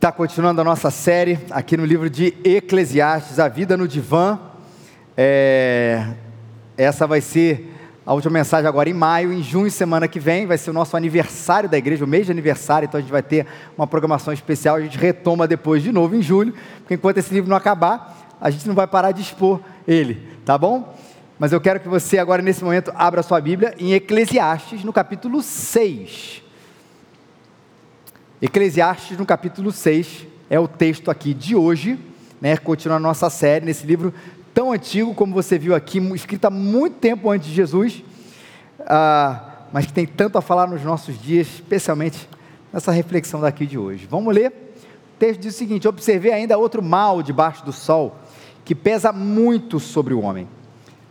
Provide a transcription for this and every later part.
Está continuando a nossa série aqui no livro de Eclesiastes, A Vida no Divã. É, essa vai ser a última mensagem agora em maio, em junho, semana que vem, vai ser o nosso aniversário da igreja, o mês de aniversário, então a gente vai ter uma programação especial, a gente retoma depois de novo em julho, porque enquanto esse livro não acabar, a gente não vai parar de expor ele, tá bom? Mas eu quero que você agora nesse momento abra sua Bíblia em Eclesiastes, no capítulo 6. Eclesiastes, no capítulo 6, é o texto aqui de hoje, né, continuando a nossa série nesse livro tão antigo, como você viu aqui, escrito há muito tempo antes de Jesus, ah, mas que tem tanto a falar nos nossos dias, especialmente nessa reflexão daqui de hoje. Vamos ler? O texto diz o seguinte: Observei ainda outro mal debaixo do sol, que pesa muito sobre o homem.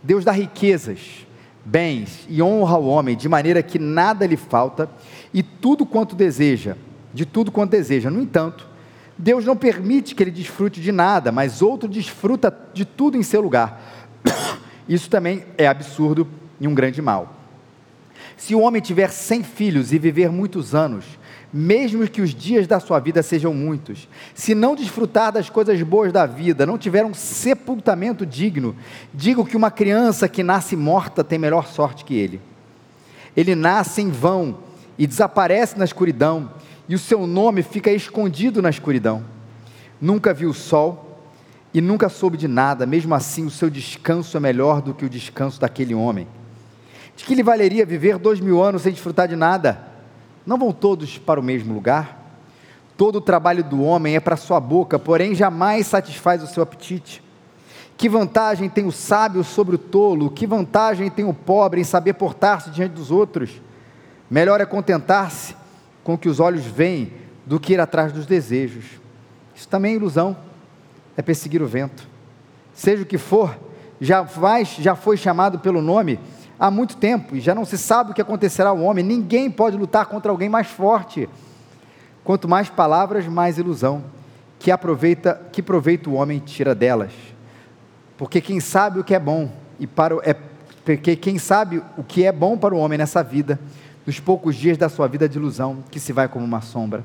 Deus dá riquezas, bens e honra ao homem, de maneira que nada lhe falta, e tudo quanto deseja de tudo quanto deseja. No entanto, Deus não permite que ele desfrute de nada, mas outro desfruta de tudo em seu lugar. Isso também é absurdo e um grande mal. Se o homem tiver cem filhos e viver muitos anos, mesmo que os dias da sua vida sejam muitos, se não desfrutar das coisas boas da vida, não tiver um sepultamento digno, digo que uma criança que nasce morta tem melhor sorte que ele. Ele nasce em vão e desaparece na escuridão, e o seu nome fica escondido na escuridão. Nunca viu o sol e nunca soube de nada, mesmo assim o seu descanso é melhor do que o descanso daquele homem. De que lhe valeria viver dois mil anos sem desfrutar de nada? Não vão todos para o mesmo lugar? Todo o trabalho do homem é para sua boca, porém jamais satisfaz o seu apetite. Que vantagem tem o sábio sobre o tolo? Que vantagem tem o pobre em saber portar-se diante dos outros? Melhor é contentar-se com que os olhos veem do que ir atrás dos desejos. Isso também é ilusão, é perseguir o vento. Seja o que for, já, vai, já foi chamado pelo nome há muito tempo e já não se sabe o que acontecerá ao homem. Ninguém pode lutar contra alguém mais forte. Quanto mais palavras, mais ilusão. Que aproveita, que proveito o homem tira delas? Porque quem sabe o que é bom e para o, é porque quem sabe o que é bom para o homem nessa vida nos poucos dias da sua vida de ilusão, que se vai como uma sombra.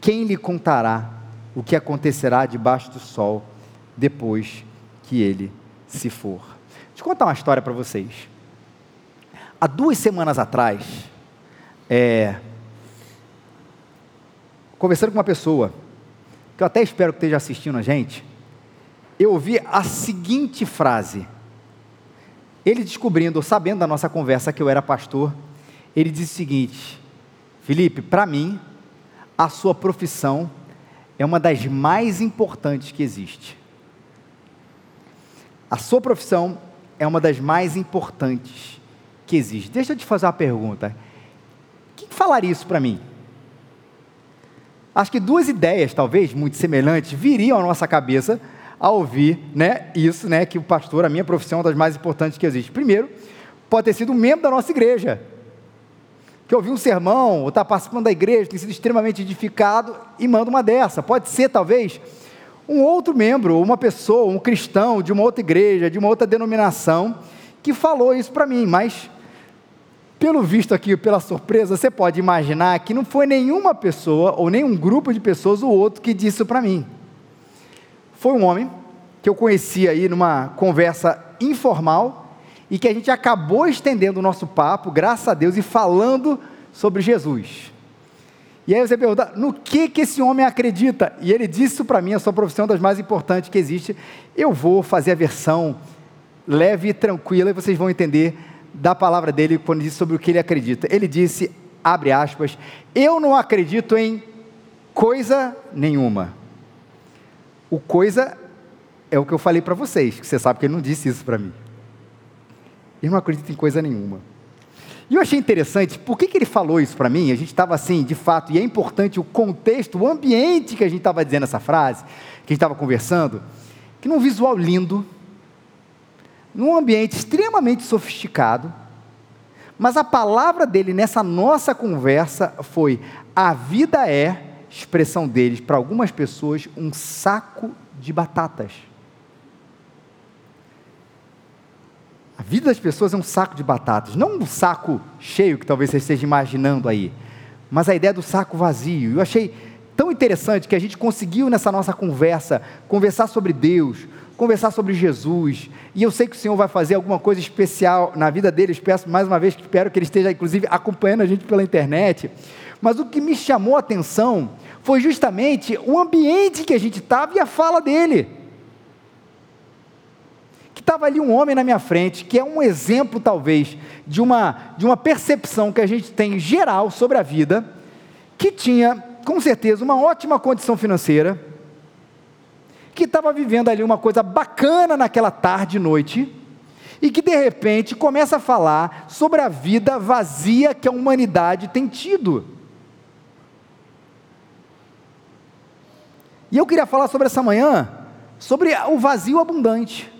Quem lhe contará o que acontecerá debaixo do sol depois que ele se for? Deixa eu contar uma história para vocês. Há duas semanas atrás, é, conversando com uma pessoa, que eu até espero que esteja assistindo a gente, eu ouvi a seguinte frase. Ele descobrindo, sabendo da nossa conversa que eu era pastor, ele diz o seguinte: Felipe, para mim, a sua profissão é uma das mais importantes que existe. A sua profissão é uma das mais importantes que existe. Deixa eu te fazer uma pergunta. Quem falaria isso para mim? Acho que duas ideias, talvez, muito semelhantes, viriam à nossa cabeça ao ouvir né, isso, né, que o pastor, a minha profissão, é uma das mais importantes que existe. Primeiro, pode ter sido um membro da nossa igreja que ouviu um sermão, ou está participando da igreja, tem sido extremamente edificado e manda uma dessa. Pode ser, talvez, um outro membro, uma pessoa, um cristão de uma outra igreja, de uma outra denominação, que falou isso para mim, mas, pelo visto aqui, pela surpresa, você pode imaginar que não foi nenhuma pessoa, ou nenhum grupo de pessoas, o outro que disse para mim. Foi um homem que eu conheci aí numa conversa informal, e que a gente acabou estendendo o nosso papo, graças a Deus, e falando sobre Jesus. E aí você pergunta, no que, que esse homem acredita? E ele disse isso para mim, a sua profissão é das mais importantes que existe. Eu vou fazer a versão leve e tranquila, e vocês vão entender da palavra dele quando diz sobre o que ele acredita. Ele disse, abre aspas, eu não acredito em coisa nenhuma. O coisa é o que eu falei para vocês, que você sabe que ele não disse isso para mim. Ele não acredita em coisa nenhuma. E eu achei interessante, por que, que ele falou isso para mim? A gente estava assim, de fato, e é importante o contexto, o ambiente que a gente estava dizendo essa frase, que a gente estava conversando, que num visual lindo, num ambiente extremamente sofisticado, mas a palavra dele nessa nossa conversa foi: a vida é, expressão deles para algumas pessoas, um saco de batatas. A vida das pessoas é um saco de batatas, não um saco cheio que talvez você esteja imaginando aí, mas a ideia do saco vazio. Eu achei tão interessante que a gente conseguiu nessa nossa conversa conversar sobre Deus, conversar sobre Jesus. E eu sei que o Senhor vai fazer alguma coisa especial na vida dele. Eu peço mais uma vez que espero que ele esteja, inclusive, acompanhando a gente pela internet. Mas o que me chamou a atenção foi justamente o ambiente que a gente estava e a fala dele. Estava ali um homem na minha frente, que é um exemplo, talvez, de uma, de uma percepção que a gente tem geral sobre a vida, que tinha, com certeza, uma ótima condição financeira, que estava vivendo ali uma coisa bacana naquela tarde e noite, e que de repente começa a falar sobre a vida vazia que a humanidade tem tido. E eu queria falar sobre essa manhã, sobre o vazio abundante.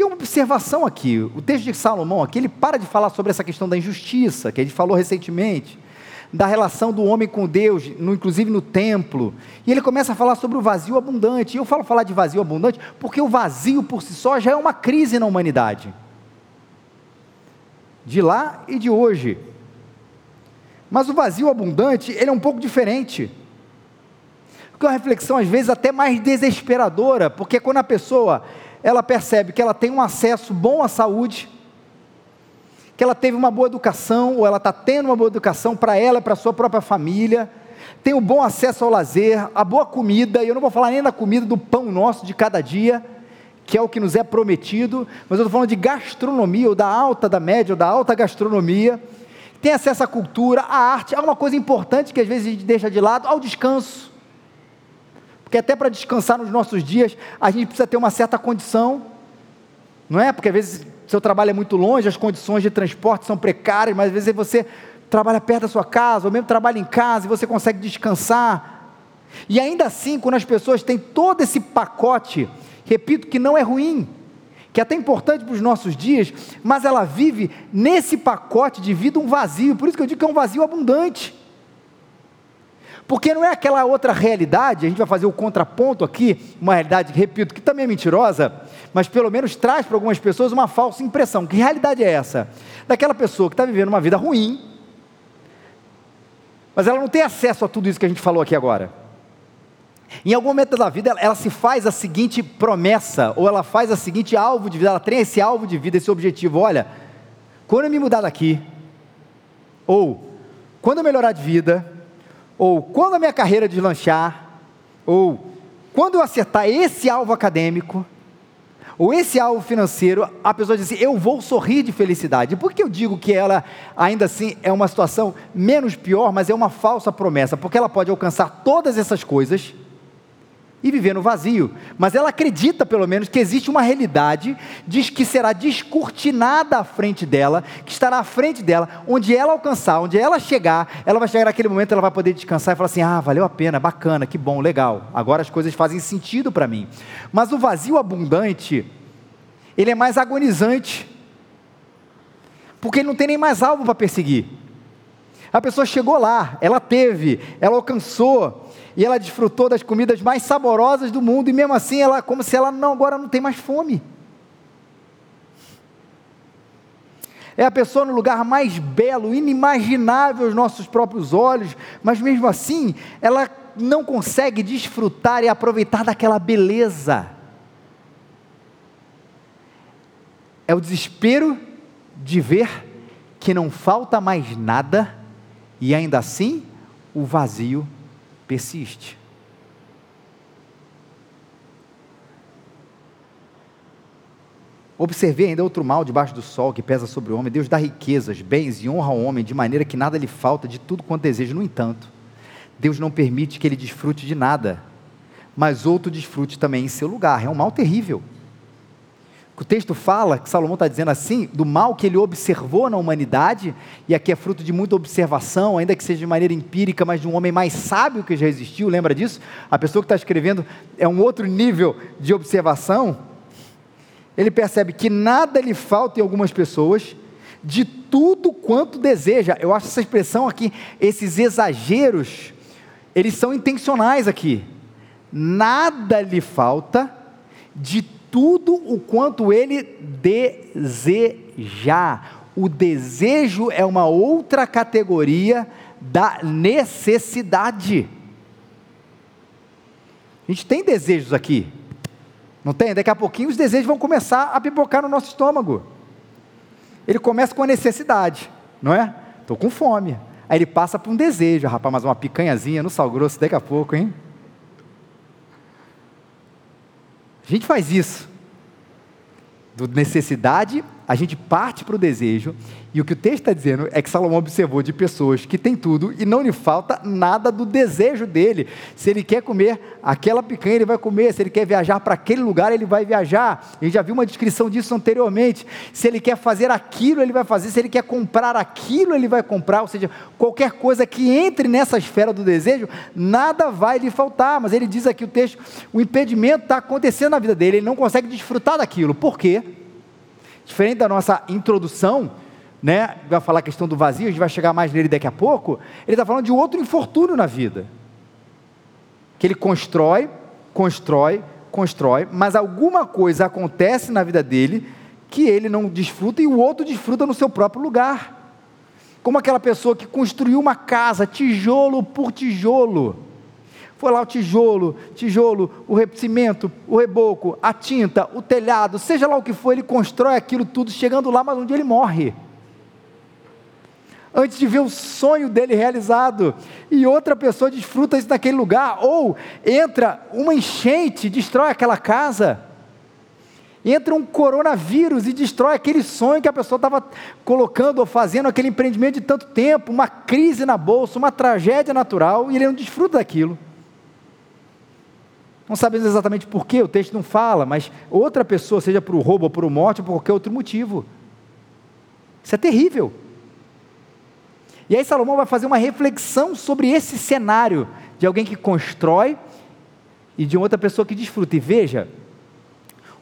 Que é uma observação aqui, o texto de Salomão aqui, ele para de falar sobre essa questão da injustiça, que gente falou recentemente, da relação do homem com Deus, no, inclusive no templo, e ele começa a falar sobre o vazio abundante. E eu falo falar de vazio abundante porque o vazio por si só já é uma crise na humanidade. De lá e de hoje. Mas o vazio abundante, ele é um pouco diferente que é uma reflexão às vezes até mais desesperadora, porque quando a pessoa ela percebe que ela tem um acesso bom à saúde, que ela teve uma boa educação, ou ela está tendo uma boa educação para ela e para a sua própria família, tem um bom acesso ao lazer, a boa comida, e eu não vou falar nem da comida do pão nosso de cada dia, que é o que nos é prometido, mas eu estou falando de gastronomia, ou da alta, da média, ou da alta gastronomia, tem acesso à cultura, à arte, há uma coisa importante que às vezes a gente deixa de lado, ao descanso. Porque até para descansar nos nossos dias, a gente precisa ter uma certa condição, não é? Porque às vezes seu trabalho é muito longe, as condições de transporte são precárias, mas às vezes você trabalha perto da sua casa, ou mesmo trabalha em casa e você consegue descansar. E ainda assim, quando as pessoas têm todo esse pacote, repito que não é ruim, que é até importante para os nossos dias, mas ela vive nesse pacote de vida um vazio, por isso que eu digo que é um vazio abundante. Porque não é aquela outra realidade, a gente vai fazer o contraponto aqui, uma realidade, repito, que também é mentirosa, mas pelo menos traz para algumas pessoas uma falsa impressão. Que realidade é essa? Daquela pessoa que está vivendo uma vida ruim, mas ela não tem acesso a tudo isso que a gente falou aqui agora. Em algum momento da vida, ela, se faz a seguinte promessa, ou ela faz a seguinte alvo de vida, ela tem esse alvo de vida, esse objetivo: olha, quando eu me mudar daqui, ou quando eu melhorar de vida, ou quando a minha carreira deslanchar, ou quando eu acertar esse alvo acadêmico, ou esse alvo financeiro, a pessoa diz assim: eu vou sorrir de felicidade. Por que eu digo que ela, ainda assim, é uma situação menos pior, mas é uma falsa promessa? Porque ela pode alcançar todas essas coisas e viver no vazio. Mas ela acredita, pelo menos, que existe uma realidade, diz que será descortinada à frente dela, que estará à frente dela, onde ela alcançar, onde ela chegar, ela vai chegar naquele momento, ela vai poder descansar e falar assim: ah, valeu a pena, bacana, que bom, legal, agora as coisas fazem sentido para mim. Mas o vazio abundante, ele é mais agonizante, porque ele não tem nem mais alvo para perseguir. A pessoa chegou lá, ela teve, ela alcançou, e ela desfrutou das comidas mais saborosas do mundo, e mesmo assim, ela, como se ela não, agora não tem mais fome. É a pessoa no lugar mais belo, inimaginável aos nossos próprios olhos, mas mesmo assim, ela não consegue desfrutar e aproveitar daquela beleza. É o desespero de ver que não falta mais nada e ainda assim o vazio persiste. Observei ainda outro mal debaixo do sol que pesa sobre o homem. Deus dá riquezas, bens e honra ao homem de maneira que nada lhe falta de tudo quanto deseja. No entanto, Deus não permite que ele desfrute de nada, mas outro desfrute também em seu lugar. É um mal terrível. O texto fala, que Salomão está dizendo assim, do mal que ele observou na humanidade, e aqui é fruto de muita observação, ainda que seja de maneira empírica, mas de um homem mais sábio que já existiu, lembra disso? A pessoa que está escrevendo é um outro nível de observação. Ele percebe que nada lhe falta em algumas pessoas, de tudo quanto deseja. Eu acho essa expressão aqui, esses exageros, eles são intencionais aqui. Nada lhe falta de tudo o quanto ele desejar. O desejo é uma outra categoria da necessidade. A gente tem desejos aqui, não tem? Daqui a pouquinho os desejos vão começar a pipocar no nosso estômago. Ele começa com a necessidade, não é? Estou com fome. Aí ele passa para um desejo, rapaz, mas uma picanhazinha no sal grosso daqui a pouco, hein? A gente faz isso. Do necessidade a gente parte para o desejo, e o que o texto está dizendo é que Salomão observou de pessoas que têm tudo e não lhe falta nada do desejo dele. Se ele quer comer aquela picanha, ele vai comer. Se ele quer viajar para aquele lugar, ele vai viajar. Gente já viu uma descrição disso anteriormente. Se ele quer fazer aquilo, ele vai fazer. Se ele quer comprar aquilo, ele vai comprar. Ou seja, qualquer coisa que entre nessa esfera do desejo, nada vai lhe faltar. Mas ele diz aqui o texto: o impedimento está acontecendo na vida dele, ele não consegue desfrutar daquilo. Por quê? Diferente da nossa introdução, né? Vai falar a questão do vazio, a gente vai chegar mais nele daqui a pouco. Ele está falando de outro infortúnio na vida. Que ele constrói, constrói, constrói, mas alguma coisa acontece na vida dele que ele não desfruta e o outro desfruta no seu próprio lugar. Como aquela pessoa que construiu uma casa, tijolo por tijolo foi lá o tijolo, tijolo, o cimento, o reboco, a tinta, o telhado, seja lá o que for, ele constrói aquilo tudo, chegando lá, mas um dia ele morre. Antes de ver o sonho dele realizado, e outra pessoa desfruta isso naquele lugar, ou entra uma enchente, destrói aquela casa, entra um coronavírus e destrói aquele sonho que a pessoa estava colocando ou fazendo aquele empreendimento de tanto tempo, uma crise na bolsa, uma tragédia natural, e ele não desfruta daquilo. Não sabemos exatamente porquê, o texto não fala, mas outra pessoa, seja por roubo ou por morte ou por qualquer outro motivo. Isso é terrível. E aí Salomão vai fazer uma reflexão sobre esse cenário de alguém que constrói e de outra pessoa que desfruta. E veja,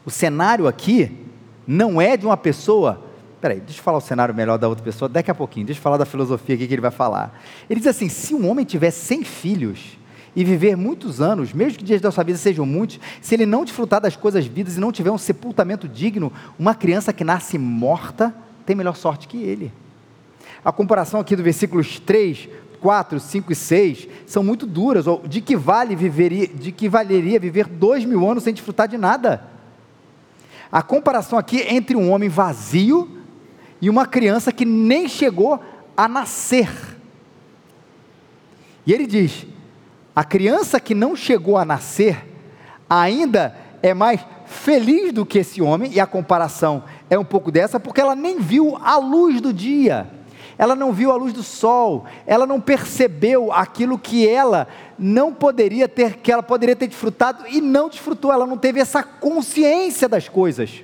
o cenário aqui não é de uma pessoa. Peraí, deixa eu falar o cenário melhor da outra pessoa daqui a pouquinho. Deixa eu falar da filosofia aqui que ele vai falar. Ele diz assim: se um homem tiver 100 filhos, e viver muitos anos, mesmo que dias da sua vida sejam muitos, se ele não desfrutar das coisas vidas e não tiver um sepultamento digno, uma criança que nasce morta tem melhor sorte que ele. A comparação aqui do versículos 3, 4, 5 e 6 são muito duras. De que vale viveria, de que valeria viver dois mil anos sem desfrutar de nada? A comparação aqui entre um homem vazio e uma criança que nem chegou a nascer. E ele diz: a criança que não chegou a nascer ainda é mais feliz do que esse homem, e a comparação é um pouco dessa, porque ela nem viu a luz do dia, ela não viu a luz do sol, ela não percebeu aquilo que ela não poderia ter, que ela poderia ter desfrutado e não desfrutou, ela não teve essa consciência das coisas.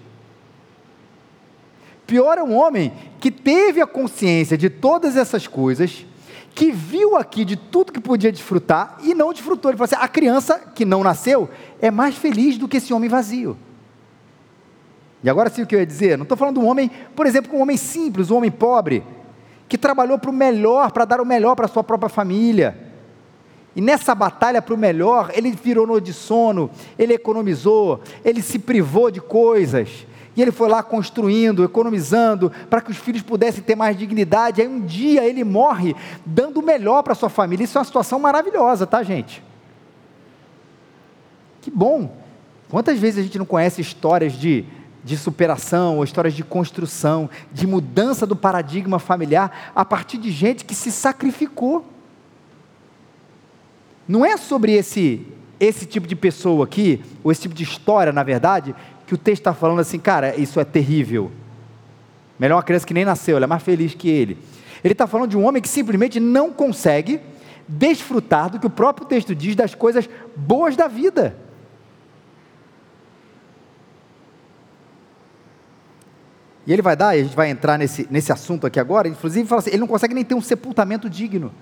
Pior é um homem que teve a consciência de todas essas coisas, que viu aqui de tudo que podia desfrutar e não desfrutou. Ele falou assim: a criança que não nasceu é mais feliz do que esse homem vazio. E agora sim o que eu ia dizer? Não estou falando de um homem, por exemplo, um homem simples, um homem pobre, que trabalhou para o melhor, para dar o melhor para a sua própria família. E nessa batalha para o melhor, ele virou no de sono, ele economizou, ele se privou de coisas, e ele foi lá construindo, economizando, para que os filhos pudessem ter mais dignidade. Aí um dia ele morre dando o melhor para sua família. Isso é uma situação maravilhosa, tá, gente? Que bom. Quantas vezes a gente não conhece histórias de, de superação, ou histórias de construção, de mudança do paradigma familiar, a partir de gente que se sacrificou. Não é sobre esse, esse tipo de pessoa aqui, ou esse tipo de história, na verdade, que o texto está falando assim, cara, isso é terrível. Melhor uma criança que nem nasceu, ela é mais feliz que ele. Ele está falando de um homem que simplesmente não consegue desfrutar do que o próprio texto diz das coisas boas da vida. E ele vai dar, e a gente vai entrar nesse, nesse assunto aqui agora, inclusive fala assim, ele não consegue nem ter um sepultamento digno.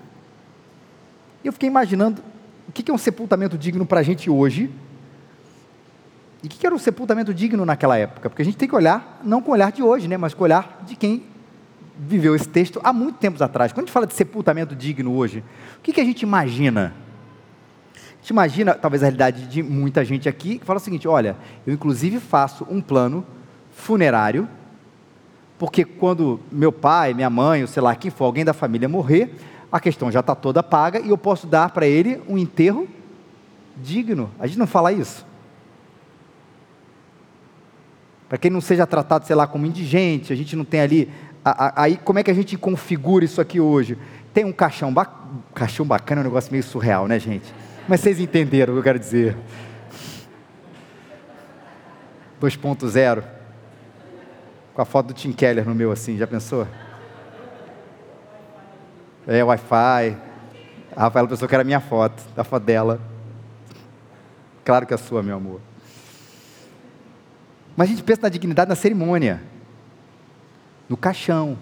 E eu fiquei imaginando, o que é um sepultamento digno para a gente hoje? E o que era um sepultamento digno naquela época? Porque a gente tem que olhar, não com o olhar de hoje, né, mas com o olhar de quem viveu esse texto há muito tempos atrás. Quando a gente fala de sepultamento digno hoje, o que, que a gente imagina? A gente imagina, talvez a realidade de muita gente aqui, que fala o seguinte: olha, eu inclusive faço um plano funerário, porque quando meu pai, minha mãe, ou sei lá, quem for, alguém da família morrer, a questão já está toda paga e eu posso dar para ele um enterro digno. A gente não fala isso? Para quem não seja tratado, sei lá, como indigente, a gente não tem ali. Aí, como é que a gente configura isso aqui hoje? Tem um caixão, ba... caixão bacana, é um negócio meio surreal, né, gente? Mas vocês entenderam o que eu quero dizer. 2.0. Com a foto do Tim Keller no meu, assim, já pensou? É, Wi-Fi. A Rafaela pensou que era minha foto, a foto dela. Claro que é a sua, meu amor. Mas a gente pensa na dignidade na cerimônia, no caixão,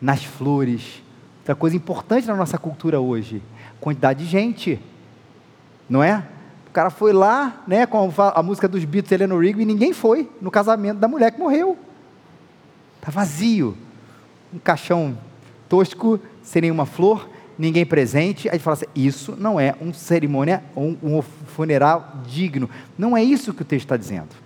nas flores. Outra coisa importante na nossa cultura hoje, quantidade de gente, não é? O cara foi lá, né, com a, música dos Beatles, Eleanor Rigby, e ninguém foi no casamento da mulher que morreu. Está vazio. Um caixão tosco, sem nenhuma flor, ninguém presente. Aí a gente fala assim: isso não é uma cerimônia, um, um funeral digno. Não é isso que o texto está dizendo.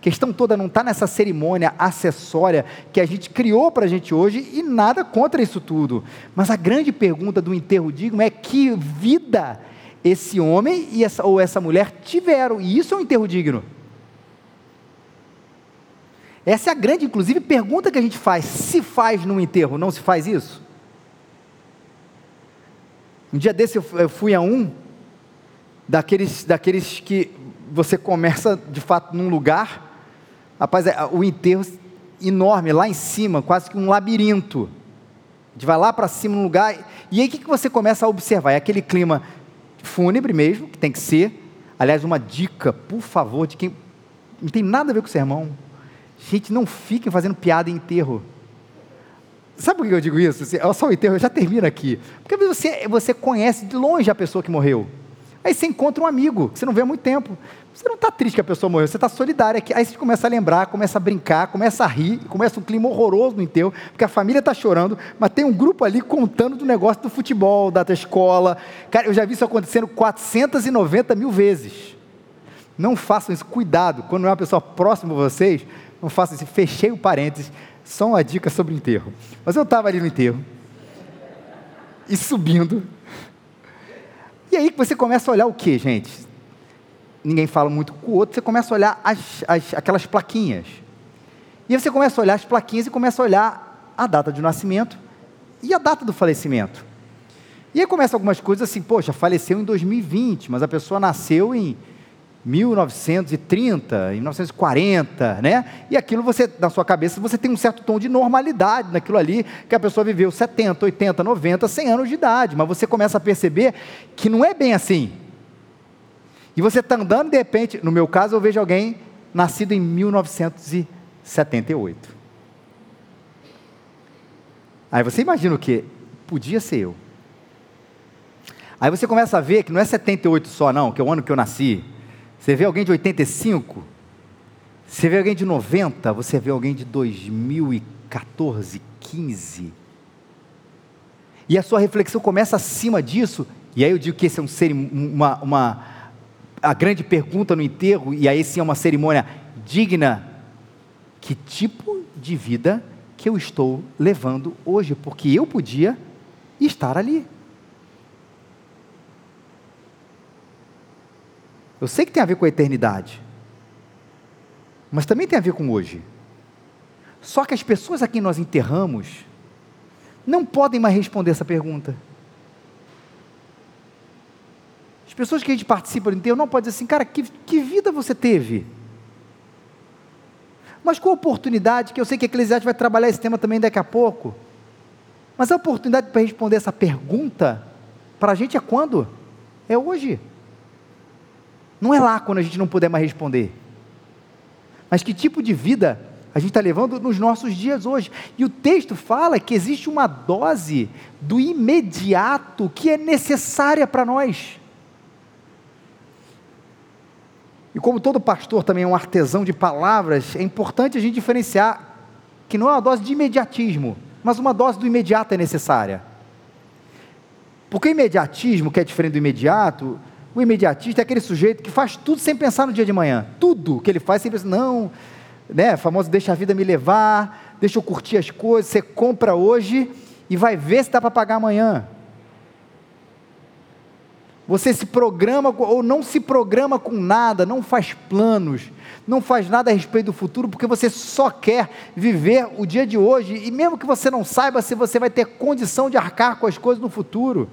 A questão toda não está nessa cerimônia acessória que a gente criou para a gente hoje e nada contra isso tudo. Mas a grande pergunta do enterro digno é que vida esse homem e essa, ou essa mulher tiveram. E isso é um enterro digno. Essa é a grande, inclusive, pergunta que a gente faz. Se faz no enterro, não se faz isso? Um dia desse eu fui a um daqueles, daqueles que você começa de fato num lugar Rapaz, é, o enterro enorme, lá em cima, quase que um labirinto. A gente vai lá para cima num lugar, e aí o que, que você começa a observar? É aquele clima fúnebre mesmo, que tem que ser. Aliás, uma dica, por favor, de quem. Não tem nada a ver com o sermão. Gente, não fiquem fazendo piada em enterro. Sabe por que eu digo isso? Olha só o enterro, já termina aqui. Porque você, você conhece de longe a pessoa que morreu. Aí você encontra um amigo que você não vê há muito tempo. Você não está triste que a pessoa morreu, você está solidário. Aí você começa a lembrar, começa a brincar, começa a rir, começa um clima horroroso no enterro, porque a família está chorando, mas tem um grupo ali contando do negócio do futebol, da escola. Cara, eu já vi isso acontecendo 490 mil vezes. Não façam isso, cuidado, quando é uma pessoa próxima a vocês, não façam isso. Fechei o parênteses, só uma dica sobre o enterro. Mas eu estava ali no enterro, e subindo, e aí você começa a olhar o que, gente? Ninguém fala muito com o outro, você começa a olhar as, as, aquelas plaquinhas. E aí você começa a olhar as plaquinhas e começa a olhar a data de nascimento e a data do falecimento. E aí começa algumas coisas assim, poxa, faleceu em 2020, mas a pessoa nasceu em 1930, em 1940, né? E aquilo você, na sua cabeça, você tem um certo tom de normalidade naquilo ali, que a pessoa viveu 70, 80, 90, 100 anos de idade, mas você começa a perceber que não é bem assim. E você está andando de repente, no meu caso, eu vejo alguém nascido em 1978. Aí você imagina o que? Podia ser eu. Aí você começa a ver que não é 78 só, não, que é o ano que eu nasci. Você vê alguém de 85, você vê alguém de 90, você vê alguém de 2014, 15. E a sua reflexão começa acima disso, e aí eu digo que esse é um uma, uma a grande pergunta no enterro, e aí sim é uma cerimônia digna. Que tipo de vida que eu estou levando hoje? Porque eu podia estar ali. Eu sei que tem a ver com a eternidade, mas também tem a ver com hoje. Só que as pessoas a quem nós enterramos não podem mais responder essa pergunta. As pessoas que a gente participa do enterro não podem dizer assim, cara, que, que vida você teve? Mas com a oportunidade, que eu sei que a Eclesiastes vai trabalhar esse tema também daqui a pouco, mas a oportunidade para responder essa pergunta, para a gente é quando? É hoje. Não é lá quando a gente não puder mais responder. Mas que tipo de vida a gente está levando nos nossos dias hoje? E o texto fala que existe uma dose do imediato que é necessária para nós. E como todo pastor também é um artesão de palavras, é importante a gente diferenciar que não é uma dose de imediatismo, mas uma dose do imediato é necessária. Porque imediatismo, que é diferente do imediato, o imediatista é aquele sujeito que faz tudo sem pensar no dia de manhã. Tudo que ele faz sem pensar, não, né? Famoso deixa a vida me levar, deixa eu curtir as coisas. Você compra hoje e vai ver se dá para pagar amanhã. Você se programa ou não se programa com nada, não faz planos, não faz nada a respeito do futuro, porque você só quer viver o dia de hoje, e mesmo que você não saiba se você vai ter condição de arcar com as coisas no futuro.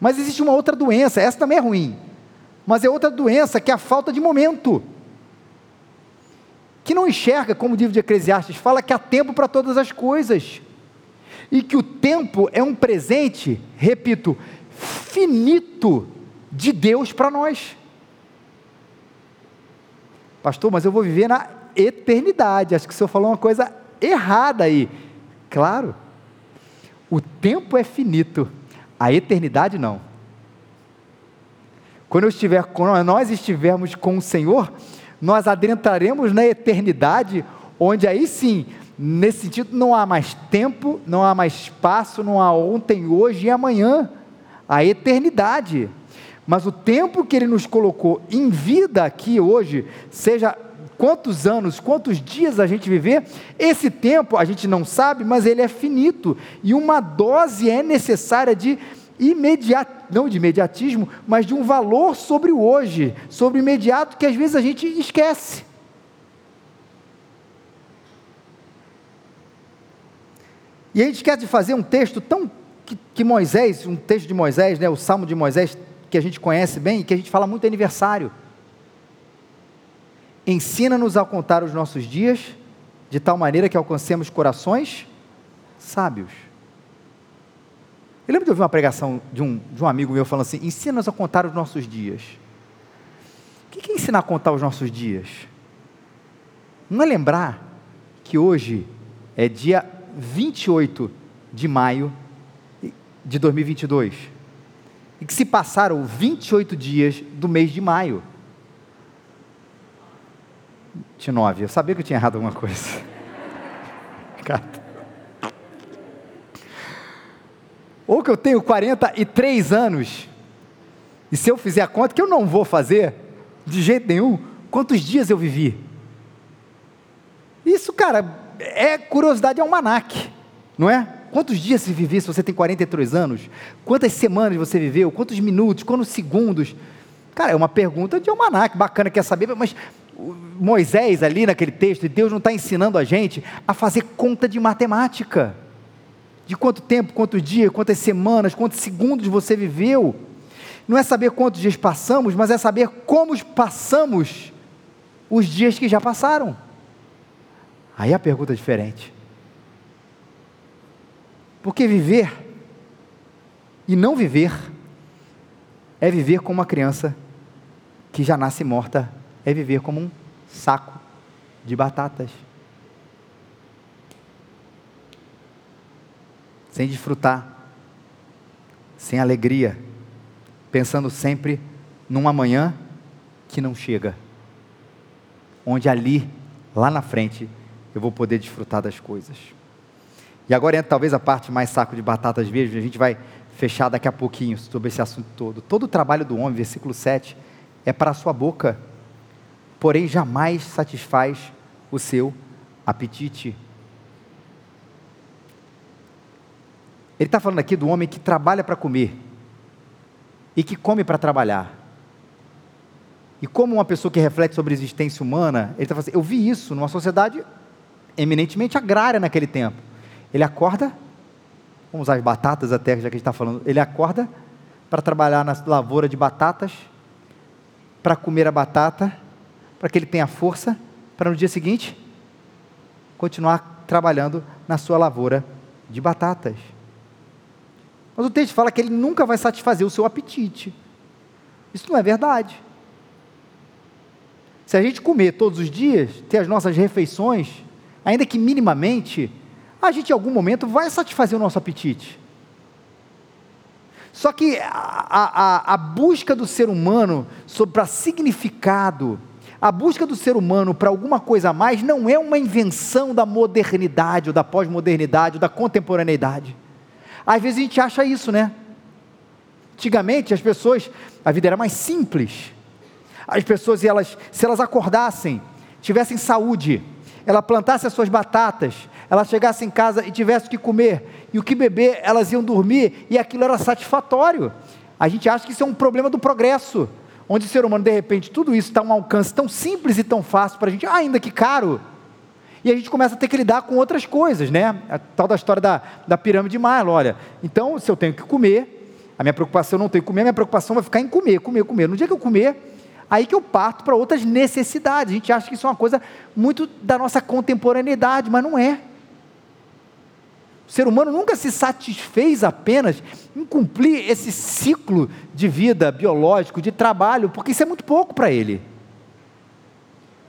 Mas existe uma outra doença, essa também é ruim, mas é outra doença que é a falta de momento. Que não enxerga, como o livro de Eclesiastes fala, que há tempo para todas as coisas. E que o tempo é um presente, repito, finito de Deus para nós. Pastor, mas eu vou viver na eternidade. Acho que o senhor falou uma coisa errada aí. Claro, o tempo é finito, a eternidade não. Quando eu estiver, quando nós estivermos com o Senhor, nós adentraremos na eternidade, onde aí sim, nesse sentido, não há mais tempo, não há mais espaço, não há ontem, hoje e amanhã. A eternidade. Mas o tempo que Ele nos colocou em vida aqui hoje, seja quantos anos, quantos dias a gente viver, esse tempo a gente não sabe, mas ele é finito. E uma dose é necessária de imediato, não de imediatismo, mas de um valor sobre o hoje, sobre o imediato que às vezes a gente esquece. E a gente quer de fazer um texto tão que, que Moisés, um texto de Moisés, né, o Salmo de Moisés, que a gente conhece bem e que a gente fala muito aniversário. Ensina-nos a contar os nossos dias de tal maneira que alcancemos corações sábios. Eu lembro de ouvir uma pregação de um, de um amigo meu falando assim: ensina-nos a contar os nossos dias. O que é ensinar a contar os nossos dias? Não é lembrar que hoje é dia 28 de maio de 2022 e que se passaram 28 dias do mês de maio. 29, eu sabia que eu tinha errado alguma coisa. Ou que eu tenho 43 anos, e se eu fizer a conta, que eu não vou fazer, de jeito nenhum, quantos dias eu vivi? Isso, cara, é curiosidade almanac, não é? Quantos dias você viveu se você tem 43 anos? Quantas semanas você viveu? Quantos minutos? Quantos segundos? Cara, é uma pergunta de almanac, bacana, quer saber, mas Moisés ali naquele texto, Deus não está ensinando a gente a fazer conta de matemática. De quanto tempo, quantos dias, quantas semanas, quantos segundos você viveu. Não é saber quantos dias passamos, mas é saber como passamos os dias que já passaram. Aí a pergunta é diferente. Porque viver e não viver é viver como uma criança que já nasce morta, é viver como um saco de batatas. Sem desfrutar, sem alegria, pensando sempre num amanhã que não chega, onde ali, lá na frente, eu vou poder desfrutar das coisas. E agora entra talvez a parte mais saco de batatas verdes, a gente vai fechar daqui a pouquinho sobre esse assunto todo. Todo o trabalho do homem, versículo 7, é para a sua boca, porém jamais satisfaz o seu apetite. Ele está falando aqui do homem que trabalha para comer e que come para trabalhar. E como uma pessoa que reflete sobre a existência humana, ele está falando assim, eu vi isso numa sociedade eminentemente agrária naquele tempo. Ele acorda, vamos usar as batatas até, já que a gente está falando, ele acorda para trabalhar na lavoura de batatas, para comer a batata, para que ele tenha força, para no dia seguinte continuar trabalhando na sua lavoura de batatas. Mas o texto fala que ele nunca vai satisfazer o seu apetite. Isso não é verdade. Se a gente comer todos os dias, ter as nossas refeições, ainda que minimamente, a gente em algum momento vai satisfazer o nosso apetite. Só que a, a, a busca do ser humano para significado, a busca do ser humano para alguma coisa a mais, não é uma invenção da modernidade, ou da pós-modernidade, ou da contemporaneidade. Às vezes a gente acha isso, né? Antigamente as pessoas, a vida era mais simples. As pessoas, elas, se elas acordassem, tivessem saúde, ela plantasse as suas batatas, ela chegasse em casa e tivesse o que comer e o que beber, elas iam dormir e aquilo era satisfatório. A gente acha que isso é um problema do progresso, onde o ser humano, de repente, tudo isso está a um alcance tão simples e tão fácil para a gente, ainda que caro. E a gente começa a ter que lidar com outras coisas, né? A tal da história da, da pirâmide de. Olha, então, se eu tenho que comer, a minha preocupação não tem que comer, a minha preocupação vai ficar em comer, comer, comer. No dia que eu comer, aí que eu parto para outras necessidades. A gente acha que isso é uma coisa muito da nossa contemporaneidade, mas não é. O ser humano nunca se satisfez apenas em cumprir esse ciclo de vida biológico, de trabalho, porque isso é muito pouco para ele.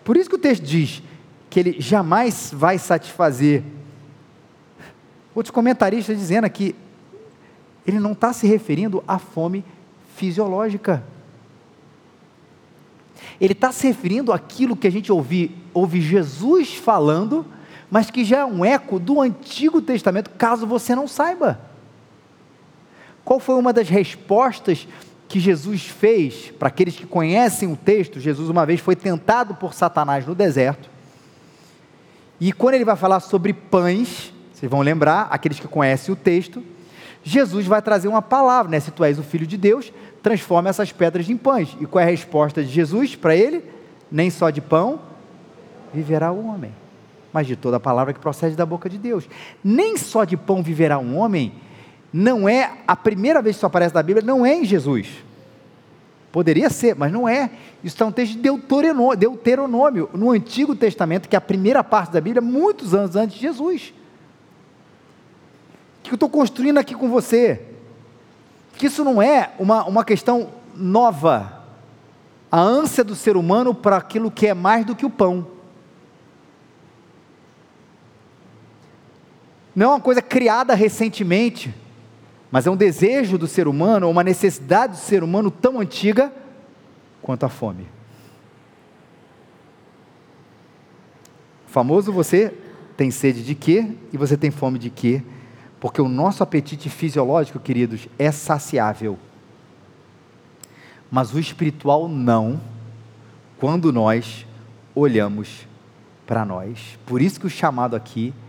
Por isso que o texto diz que ele jamais vai satisfazer. Outros comentaristas dizendo aqui, ele não está se referindo à fome fisiológica. Ele está se referindo àquilo que a gente ouve, ouve Jesus falando, mas que já é um eco do Antigo Testamento, caso você não saiba. Qual foi uma das respostas que Jesus fez para aqueles que conhecem o texto? Jesus, uma vez, foi tentado por Satanás no deserto. E quando ele vai falar sobre pães, vocês vão lembrar, aqueles que conhecem o texto, Jesus vai trazer uma palavra, né? Se tu és o filho de Deus, transforma essas pedras em pães. E qual é a resposta de Jesus para ele? Nem só de pão viverá o homem, mas de toda a palavra que procede da boca de Deus. Nem só de pão viverá um homem, não é a primeira vez que isso aparece na Bíblia, não é em Jesus. Poderia ser, mas não é. Isso está um texto de Deuteronômio, no Antigo Testamento, que é a primeira parte da Bíblia, muitos anos antes de Jesus. O que eu estou construindo aqui com você? que isso não é uma, uma questão nova. A ânsia do ser humano para aquilo que é mais do que o pão. Não é uma coisa criada recentemente, mas é um desejo do ser humano, uma necessidade do ser humano tão antiga quanto a fome. Famoso você tem sede de quê e você tem fome de quê? Porque o nosso apetite fisiológico, queridos, é saciável. Mas o espiritual não, quando nós olhamos para nós. Por isso que o chamado aqui é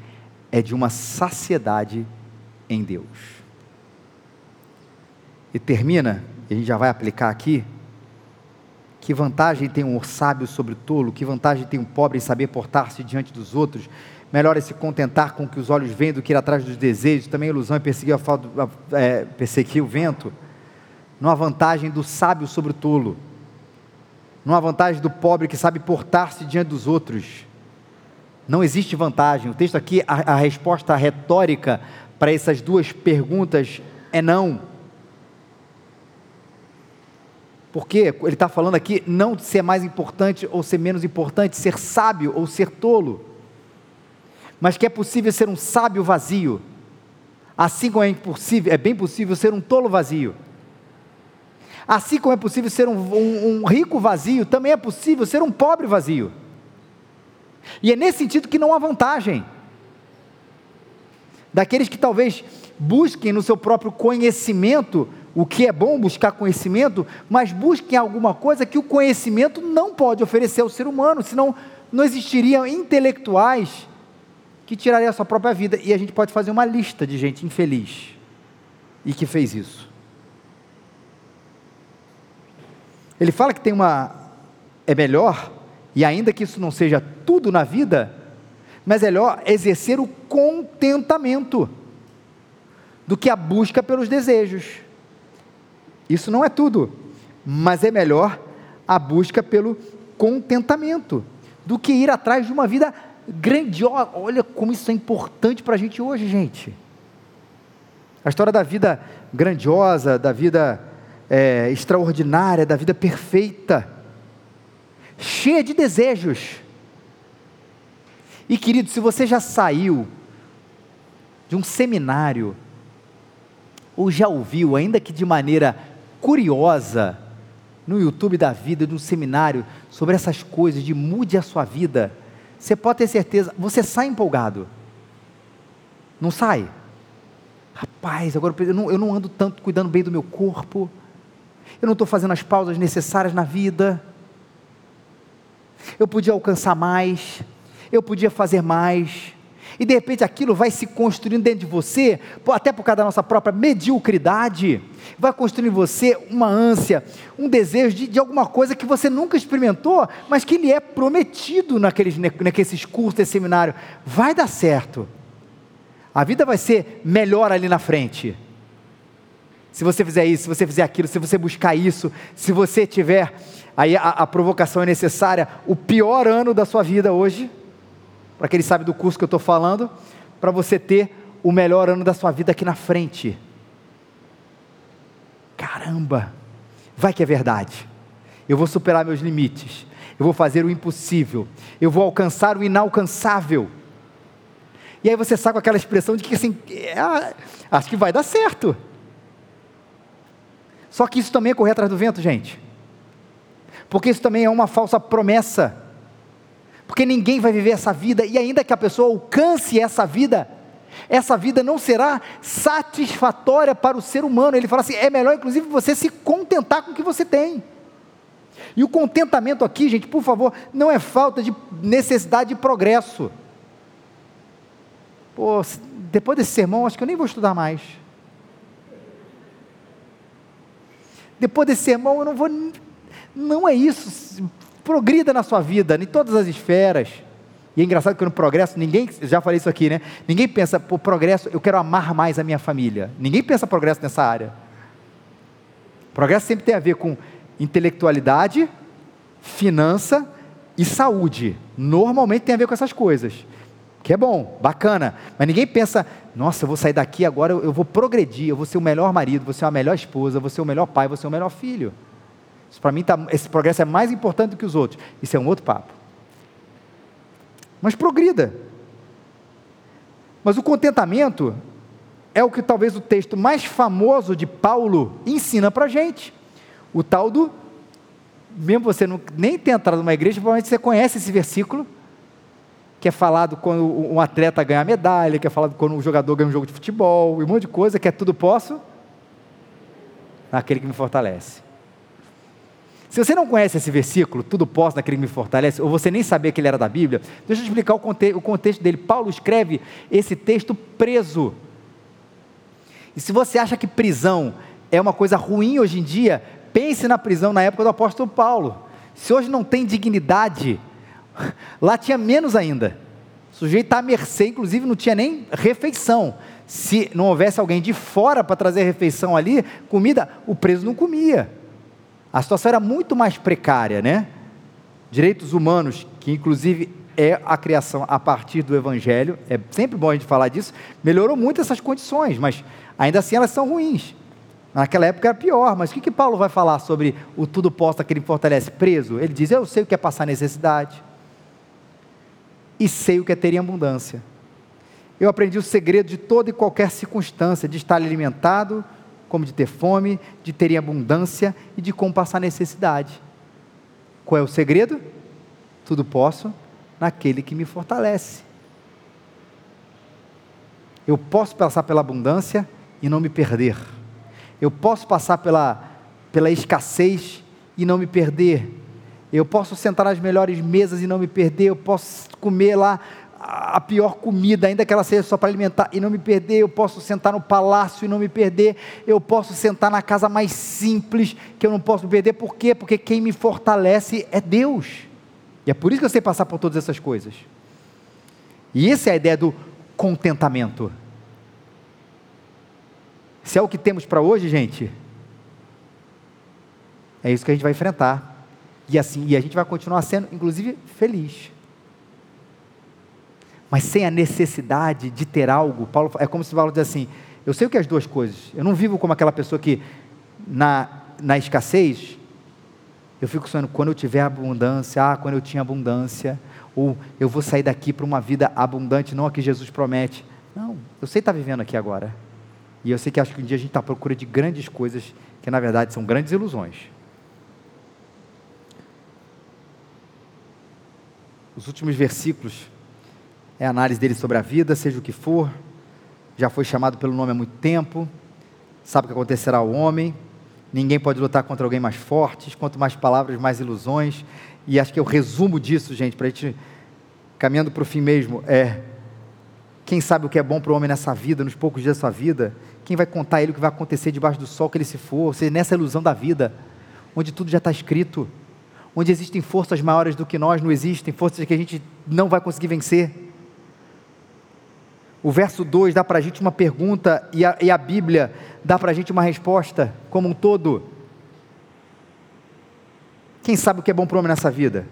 de uma saciedade em Deus. E termina, a gente já vai aplicar aqui, que vantagem tem um sábio sobre o tolo, que vantagem tem um pobre em saber portar-se diante dos outros, Melhor é se contentar com o que os olhos veem do que ir atrás dos desejos. Também a ilusão é perseguir, a, é, perseguir o vento. Não há vantagem do sábio sobre o tolo. Não há vantagem do pobre que sabe portar-se diante dos outros. Não existe vantagem. O texto aqui, a, a resposta retórica para essas duas perguntas é não. Porque ele está falando aqui não de ser mais importante ou ser menos importante, ser sábio ou ser tolo mas que é possível ser um sábio vazio, assim como é impossível, é bem possível ser um tolo vazio. Assim como é possível ser um, um, um rico vazio, também é possível ser um pobre vazio. E é nesse sentido que não há vantagem. Daqueles que talvez busquem no seu próprio conhecimento, o que é bom buscar conhecimento, mas busquem alguma coisa que o conhecimento não pode oferecer ao ser humano, senão não existiriam intelectuais que tiraria a sua própria vida. E a gente pode fazer uma lista de gente infeliz e que fez isso. Ele fala que tem uma. É melhor, e ainda que isso não seja tudo na vida, mas é melhor exercer o contentamento do que a busca pelos desejos. Isso não é tudo, mas é melhor a busca pelo contentamento do que ir atrás de uma vida grandiosa. Olha como isso é importante para a gente hoje, gente. A história da vida grandiosa, da vida é, extraordinária, da vida perfeita, cheia de desejos. E querido, se você já saiu de um seminário, ou já ouviu, ainda que de maneira curiosa, no YouTube da vida, de um seminário, sobre essas coisas de mude a sua vida, você pode ter certeza, você sai empolgado. Não sai? Rapaz, agora eu não, eu não ando tanto cuidando bem do meu corpo, eu não estou fazendo as pausas necessárias na vida, eu podia alcançar mais, eu podia fazer mais, e de repente aquilo vai se construindo dentro de você, até por causa da nossa própria mediocridade, vai construir em você uma ânsia, um desejo de, de alguma coisa que você nunca experimentou, mas que lhe é prometido naqueles, naqueles cursos de seminário. Vai dar certo. A vida vai ser melhor ali na frente. Se você fizer isso, se você fizer aquilo, se você buscar isso, se você tiver, aí a, a provocação é necessária, o pior ano da sua vida hoje, para quem sabe do curso que eu estou falando, para você ter o melhor ano da sua vida aqui na frente. Caramba, vai que é verdade. Eu vou superar meus limites, eu vou fazer o impossível, eu vou alcançar o inalcançável. E aí você sai com aquela expressão de que assim, é, acho que vai dar certo. Só que isso também é correr atrás do vento, gente. Porque isso também é uma falsa promessa. Porque ninguém vai viver essa vida, e ainda que a pessoa alcance essa vida, essa vida não será satisfatória para o ser humano. Ele fala assim: é melhor, inclusive, você se contentar com o que você tem. E o contentamento aqui, gente, por favor, não é falta de necessidade de progresso. Pô, depois desse sermão, acho que eu nem vou estudar mais. depois desse sermão eu não vou. Não é isso. Progrida na sua vida, em todas as esferas. E é engraçado que no progresso, ninguém, já falei isso aqui, né? Ninguém pensa, pô, progresso, eu quero amar mais a minha família. Ninguém pensa progresso nessa área. Progresso sempre tem a ver com intelectualidade, finança e saúde. Normalmente tem a ver com essas coisas que é bom, bacana, mas ninguém pensa, nossa, eu vou sair daqui agora, eu vou progredir, eu vou ser o melhor marido, vou ser a melhor esposa, vou ser o melhor pai, vou ser o melhor filho. Isso para mim, tá, esse progresso é mais importante do que os outros. Isso é um outro papo. Mas progrida. Mas o contentamento é o que talvez o texto mais famoso de Paulo ensina para gente. O tal do, mesmo você não, nem ter entrado numa igreja, provavelmente você conhece esse versículo, que é falado quando um atleta ganha medalha, que é falado quando um jogador ganha um jogo de futebol, e um monte de coisa, que é tudo posso naquele que me fortalece. Se você não conhece esse versículo, tudo posso naquele que me fortalece, ou você nem sabia que ele era da Bíblia, deixa eu explicar o, conte o contexto dele. Paulo escreve esse texto preso. E se você acha que prisão é uma coisa ruim hoje em dia, pense na prisão na época do apóstolo Paulo. Se hoje não tem dignidade, Lá tinha menos ainda. O sujeito está à mercê, inclusive não tinha nem refeição. Se não houvesse alguém de fora para trazer refeição ali, comida, o preso não comia. A situação era muito mais precária, né? Direitos humanos, que inclusive é a criação a partir do Evangelho, é sempre bom a gente falar disso, melhorou muito essas condições, mas ainda assim elas são ruins. Naquela época era pior, mas o que, que Paulo vai falar sobre o tudo posto que ele fortalece preso? Ele diz: Eu sei o que é passar necessidade, e sei o que é ter em abundância. Eu aprendi o segredo de toda e qualquer circunstância, de estar alimentado, como de ter fome, de ter em abundância e de como passar necessidade. Qual é o segredo? Tudo posso naquele que me fortalece. Eu posso passar pela abundância e não me perder. Eu posso passar pela, pela escassez e não me perder. Eu posso sentar nas melhores mesas e não me perder. Eu posso comer lá a pior comida, ainda que ela seja só para alimentar e não me perder. Eu posso sentar no palácio e não me perder. Eu posso sentar na casa mais simples que eu não posso me perder. Por quê? Porque quem me fortalece é Deus. E é por isso que eu sei passar por todas essas coisas. E essa é a ideia do contentamento. Se é o que temos para hoje, gente, é isso que a gente vai enfrentar. E assim, e a gente vai continuar sendo, inclusive, feliz. Mas sem a necessidade de ter algo, Paulo, é como se Paulo diz assim: eu sei o que é as duas coisas. Eu não vivo como aquela pessoa que, na, na escassez, eu fico sonhando quando eu tiver abundância, ah, quando eu tinha abundância, ou eu vou sair daqui para uma vida abundante, não a que Jesus promete. Não, eu sei estar vivendo aqui agora. E eu sei que acho que um dia a gente está à procura de grandes coisas que na verdade são grandes ilusões. Os últimos versículos é a análise dele sobre a vida, seja o que for, já foi chamado pelo nome há muito tempo, sabe o que acontecerá ao homem, ninguém pode lutar contra alguém mais forte, quanto mais palavras, mais ilusões, e acho que é o resumo disso, gente, para a gente, caminhando para o fim mesmo, é Quem sabe o que é bom para o homem nessa vida, nos poucos dias da sua vida? Quem vai contar a ele o que vai acontecer debaixo do sol que ele se for? Você nessa ilusão da vida, onde tudo já está escrito, onde existem forças maiores do que nós, não existem, forças que a gente não vai conseguir vencer. O verso 2 dá para a gente uma pergunta e a, e a Bíblia dá para a gente uma resposta, como um todo. Quem sabe o que é bom para o homem nessa vida?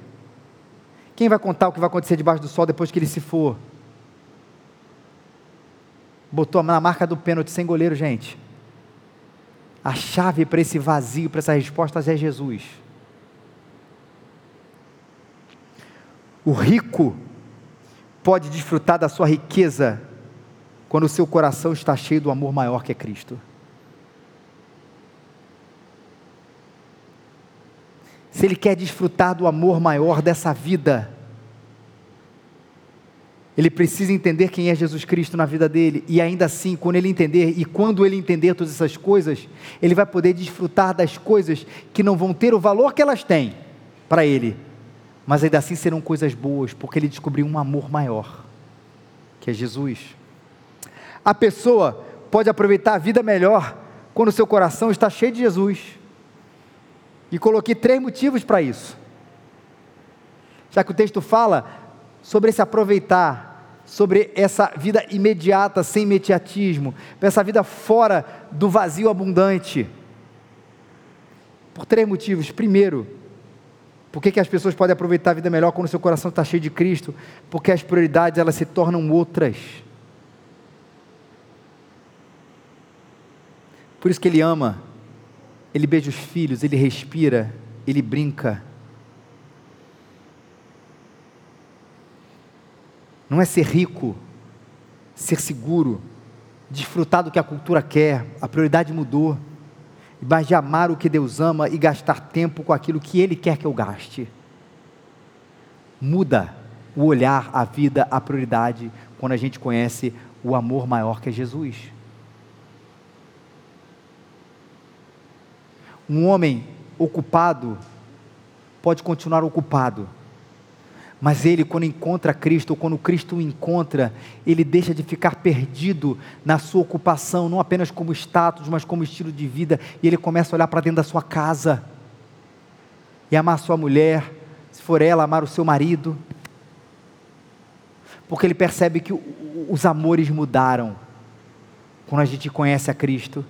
Quem vai contar o que vai acontecer debaixo do sol depois que ele se for? Botou na marca do pênalti sem goleiro, gente. A chave para esse vazio, para essas respostas é Jesus. O rico pode desfrutar da sua riqueza quando o seu coração está cheio do amor maior que é Cristo. Se ele quer desfrutar do amor maior dessa vida, ele precisa entender quem é Jesus Cristo na vida dele, e ainda assim, quando ele entender, e quando ele entender todas essas coisas, ele vai poder desfrutar das coisas que não vão ter o valor que elas têm para ele, mas ainda assim serão coisas boas, porque ele descobriu um amor maior, que é Jesus. A pessoa pode aproveitar a vida melhor quando seu coração está cheio de Jesus. E coloquei três motivos para isso. Já que o texto fala sobre esse aproveitar, sobre essa vida imediata, sem imediatismo, essa vida fora do vazio abundante. Por três motivos. Primeiro, por que, que as pessoas podem aproveitar a vida melhor quando seu coração está cheio de Cristo? Porque as prioridades elas se tornam outras. Por isso que ele ama, ele beija os filhos, ele respira, ele brinca. Não é ser rico, ser seguro, desfrutar do que a cultura quer, a prioridade mudou, mas de amar o que Deus ama e gastar tempo com aquilo que Ele quer que eu gaste. Muda o olhar, a vida, a prioridade, quando a gente conhece o amor maior que é Jesus. Um homem ocupado pode continuar ocupado, mas ele, quando encontra Cristo, ou quando Cristo o encontra, ele deixa de ficar perdido na sua ocupação, não apenas como status, mas como estilo de vida, e ele começa a olhar para dentro da sua casa e amar sua mulher, se for ela, amar o seu marido, porque ele percebe que os amores mudaram quando a gente conhece a Cristo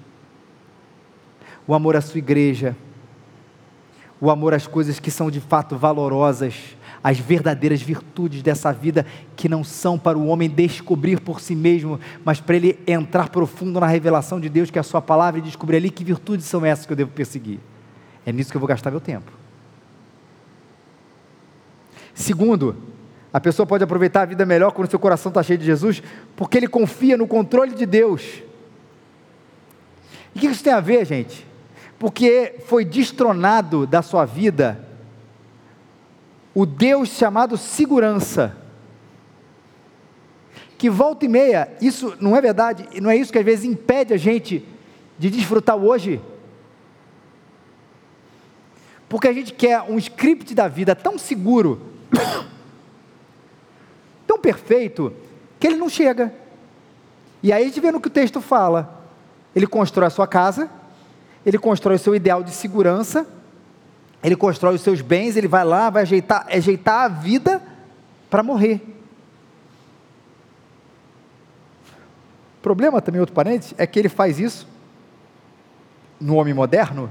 o amor à sua igreja, o amor às coisas que são de fato valorosas, as verdadeiras virtudes dessa vida que não são para o homem descobrir por si mesmo, mas para ele entrar profundo na revelação de Deus, que é a sua palavra, e descobrir ali que virtudes são essas que eu devo perseguir. É nisso que eu vou gastar meu tempo. Segundo, a pessoa pode aproveitar a vida melhor quando seu coração está cheio de Jesus, porque ele confia no controle de Deus. E o que isso tem a ver, gente? Porque foi destronado da sua vida o Deus chamado segurança. Que volta e meia, isso não é verdade, não é isso que às vezes impede a gente de desfrutar hoje. Porque a gente quer um script da vida tão seguro, tão perfeito, que ele não chega. E aí a gente vê no que o texto fala. Ele constrói a sua casa, ele constrói o seu ideal de segurança, ele constrói os seus bens, ele vai lá, vai ajeitar, ajeitar a vida para morrer. O problema também, outro parênteses, é que ele faz isso no homem moderno,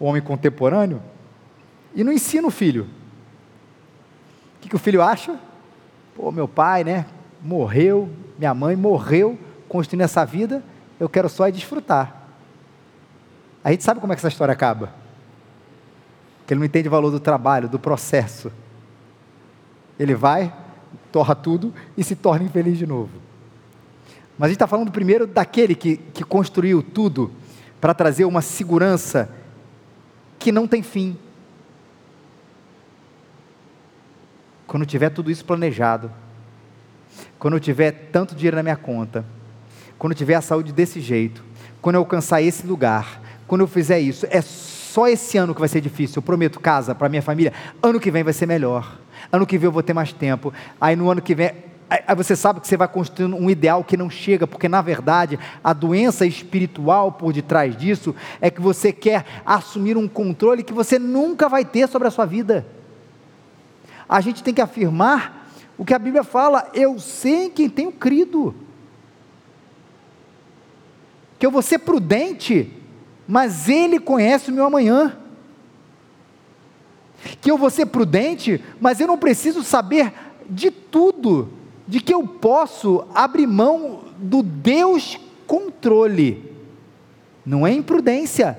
o homem contemporâneo, e não ensina o filho. O que, que o filho acha? Pô, meu pai, né? Morreu, minha mãe morreu construindo essa vida, eu quero só é desfrutar. A gente sabe como é que essa história acaba. Que ele não entende o valor do trabalho, do processo. Ele vai, torra tudo e se torna infeliz de novo. Mas a gente está falando primeiro daquele que, que construiu tudo para trazer uma segurança que não tem fim. Quando tiver tudo isso planejado, quando eu tiver tanto dinheiro na minha conta, quando eu tiver a saúde desse jeito, quando eu alcançar esse lugar, quando eu fizer isso, é só esse ano que vai ser difícil. Eu prometo casa para minha família. Ano que vem vai ser melhor. Ano que vem eu vou ter mais tempo. Aí no ano que vem, aí você sabe que você vai construindo um ideal que não chega, porque na verdade a doença espiritual por detrás disso é que você quer assumir um controle que você nunca vai ter sobre a sua vida. A gente tem que afirmar o que a Bíblia fala: eu sei em quem tenho crido. Que eu vou ser prudente, mas Ele conhece o meu amanhã que eu vou ser prudente, mas eu não preciso saber de tudo, de que eu posso abrir mão do Deus controle. Não é imprudência,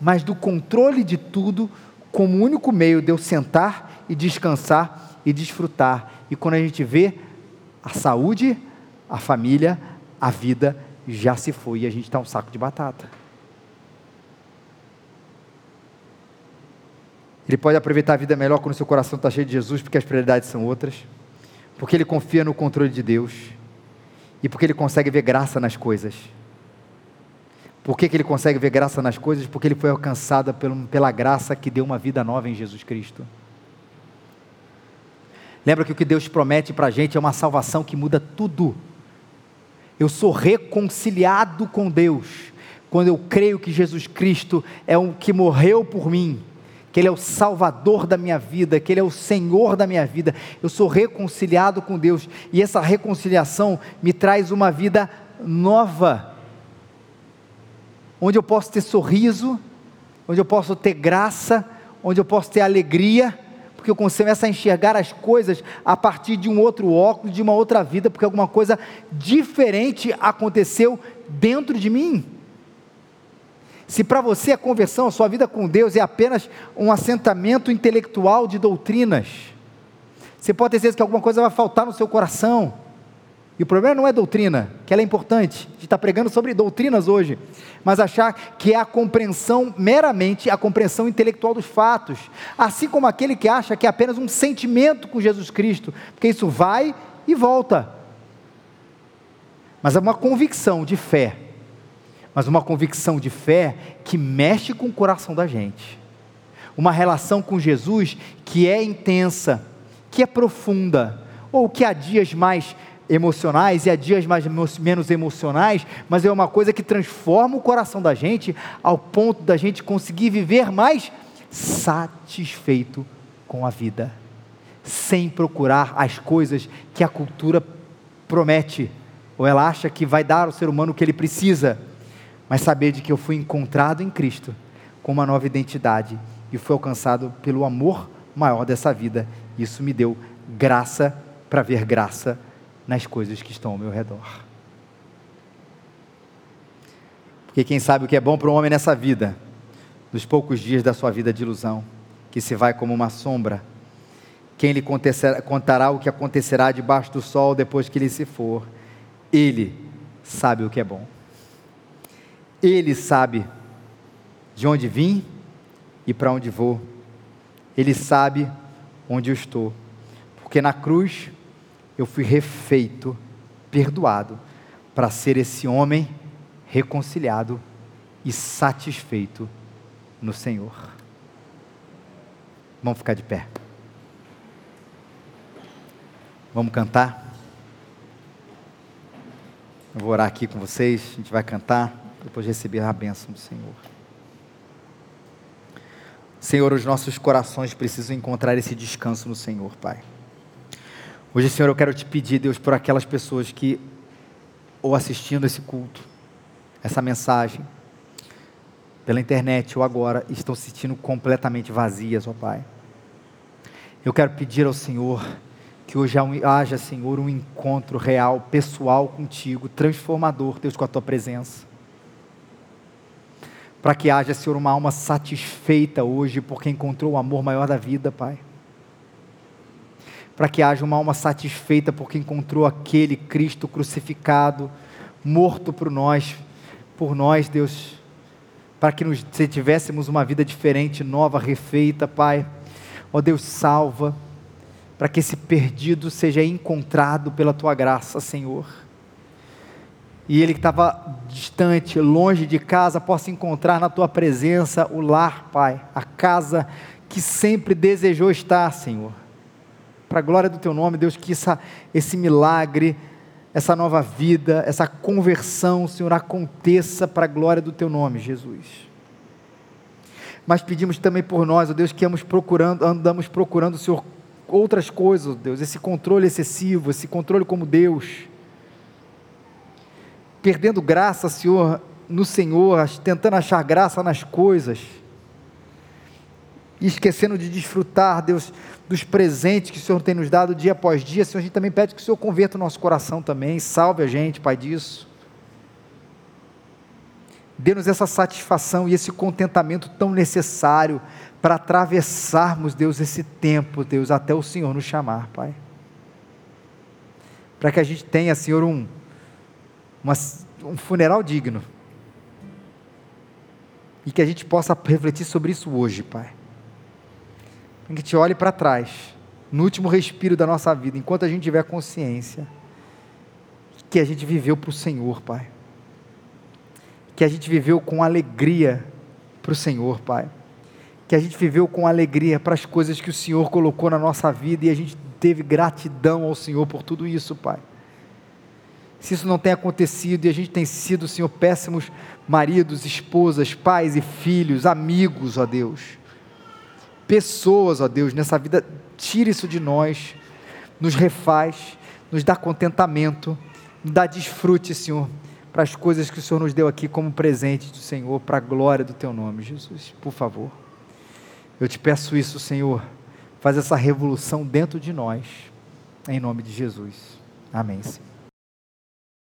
mas do controle de tudo como único meio de eu sentar e descansar e desfrutar. E quando a gente vê a saúde, a família, a vida já se foi e a gente está um saco de batata. Ele pode aproveitar a vida melhor quando seu coração está cheio de Jesus, porque as prioridades são outras, porque ele confia no controle de Deus e porque ele consegue ver graça nas coisas. Por que, que ele consegue ver graça nas coisas? Porque ele foi alcançado pela graça que deu uma vida nova em Jesus Cristo. Lembra que o que Deus promete para a gente é uma salvação que muda tudo. Eu sou reconciliado com Deus quando eu creio que Jesus Cristo é o que morreu por mim que Ele é o Salvador da minha vida, que Ele é o Senhor da minha vida. Eu sou reconciliado com Deus e essa reconciliação me traz uma vida nova, onde eu posso ter sorriso, onde eu posso ter graça, onde eu posso ter alegria, porque eu começo a enxergar as coisas a partir de um outro óculos, de uma outra vida, porque alguma coisa diferente aconteceu dentro de mim. Se para você a conversão, a sua vida com Deus é apenas um assentamento intelectual de doutrinas, você pode ter certeza que alguma coisa vai faltar no seu coração. E o problema não é doutrina, que ela é importante. A gente está pregando sobre doutrinas hoje, mas achar que é a compreensão, meramente a compreensão intelectual dos fatos. Assim como aquele que acha que é apenas um sentimento com Jesus Cristo, porque isso vai e volta. Mas é uma convicção de fé mas uma convicção de fé que mexe com o coração da gente. Uma relação com Jesus que é intensa, que é profunda, ou que há dias mais emocionais e há dias mais menos emocionais, mas é uma coisa que transforma o coração da gente ao ponto da gente conseguir viver mais satisfeito com a vida, sem procurar as coisas que a cultura promete, ou ela acha que vai dar ao ser humano o que ele precisa mas saber de que eu fui encontrado em Cristo com uma nova identidade e fui alcançado pelo amor maior dessa vida. Isso me deu graça para ver graça nas coisas que estão ao meu redor. Porque quem sabe o que é bom para um homem nessa vida, nos poucos dias da sua vida de ilusão, que se vai como uma sombra, quem lhe contará o que acontecerá debaixo do sol depois que ele se for? Ele sabe o que é bom. Ele sabe de onde vim e para onde vou. Ele sabe onde eu estou. Porque na cruz eu fui refeito, perdoado, para ser esse homem reconciliado e satisfeito no Senhor. Vamos ficar de pé. Vamos cantar? Eu vou orar aqui com vocês, a gente vai cantar depois de receber a bênção do Senhor. Senhor, os nossos corações precisam encontrar esse descanso no Senhor, Pai. Hoje, Senhor, eu quero te pedir, Deus, por aquelas pessoas que, ou assistindo esse culto, essa mensagem, pela internet ou agora, estão se sentindo completamente vazias, ó Pai. Eu quero pedir ao Senhor que hoje haja, Senhor, um encontro real, pessoal contigo, transformador, Deus, com a tua presença para que haja, Senhor, uma alma satisfeita hoje, porque encontrou o amor maior da vida, Pai. Para que haja uma alma satisfeita, porque encontrou aquele Cristo crucificado, morto por nós, por nós, Deus, para que nos tivéssemos uma vida diferente, nova, refeita, Pai. Ó Deus, salva, para que esse perdido seja encontrado pela tua graça, Senhor e ele que estava distante, longe de casa, possa encontrar na tua presença o lar, Pai, a casa que sempre desejou estar, Senhor. Para a glória do Teu nome, Deus, que essa, esse milagre, essa nova vida, essa conversão, Senhor, aconteça para a glória do Teu nome, Jesus. Mas pedimos também por nós, ó Deus, que andamos procurando, andamos procurando, Senhor, outras coisas, Deus, esse controle excessivo, esse controle como Deus. Perdendo graça, Senhor, no Senhor, tentando achar graça nas coisas e esquecendo de desfrutar, Deus, dos presentes que o Senhor tem nos dado dia após dia. Senhor, a gente também pede que o Senhor converta o nosso coração também, salve a gente, Pai, disso. Dê-nos essa satisfação e esse contentamento tão necessário para atravessarmos, Deus, esse tempo, Deus, até o Senhor nos chamar, Pai. Para que a gente tenha, Senhor, um, uma, um funeral digno. E que a gente possa refletir sobre isso hoje, Pai que te olhe para trás, no último respiro da nossa vida, enquanto a gente tiver consciência, que a gente viveu para o Senhor, Pai. Que a gente viveu com alegria para o Senhor, Pai. Que a gente viveu com alegria para as coisas que o Senhor colocou na nossa vida e a gente teve gratidão ao Senhor por tudo isso, Pai. Se isso não tem acontecido e a gente tem sido, Senhor, péssimos maridos, esposas, pais e filhos, amigos, ó Deus pessoas, ó Deus, nessa vida, tira isso de nós, nos refaz, nos dá contentamento, nos dá desfrute, Senhor, para as coisas que o Senhor nos deu aqui como presente do Senhor, para a glória do Teu nome, Jesus, por favor. Eu te peço isso, Senhor, faz essa revolução dentro de nós, em nome de Jesus. Amém. Senhor.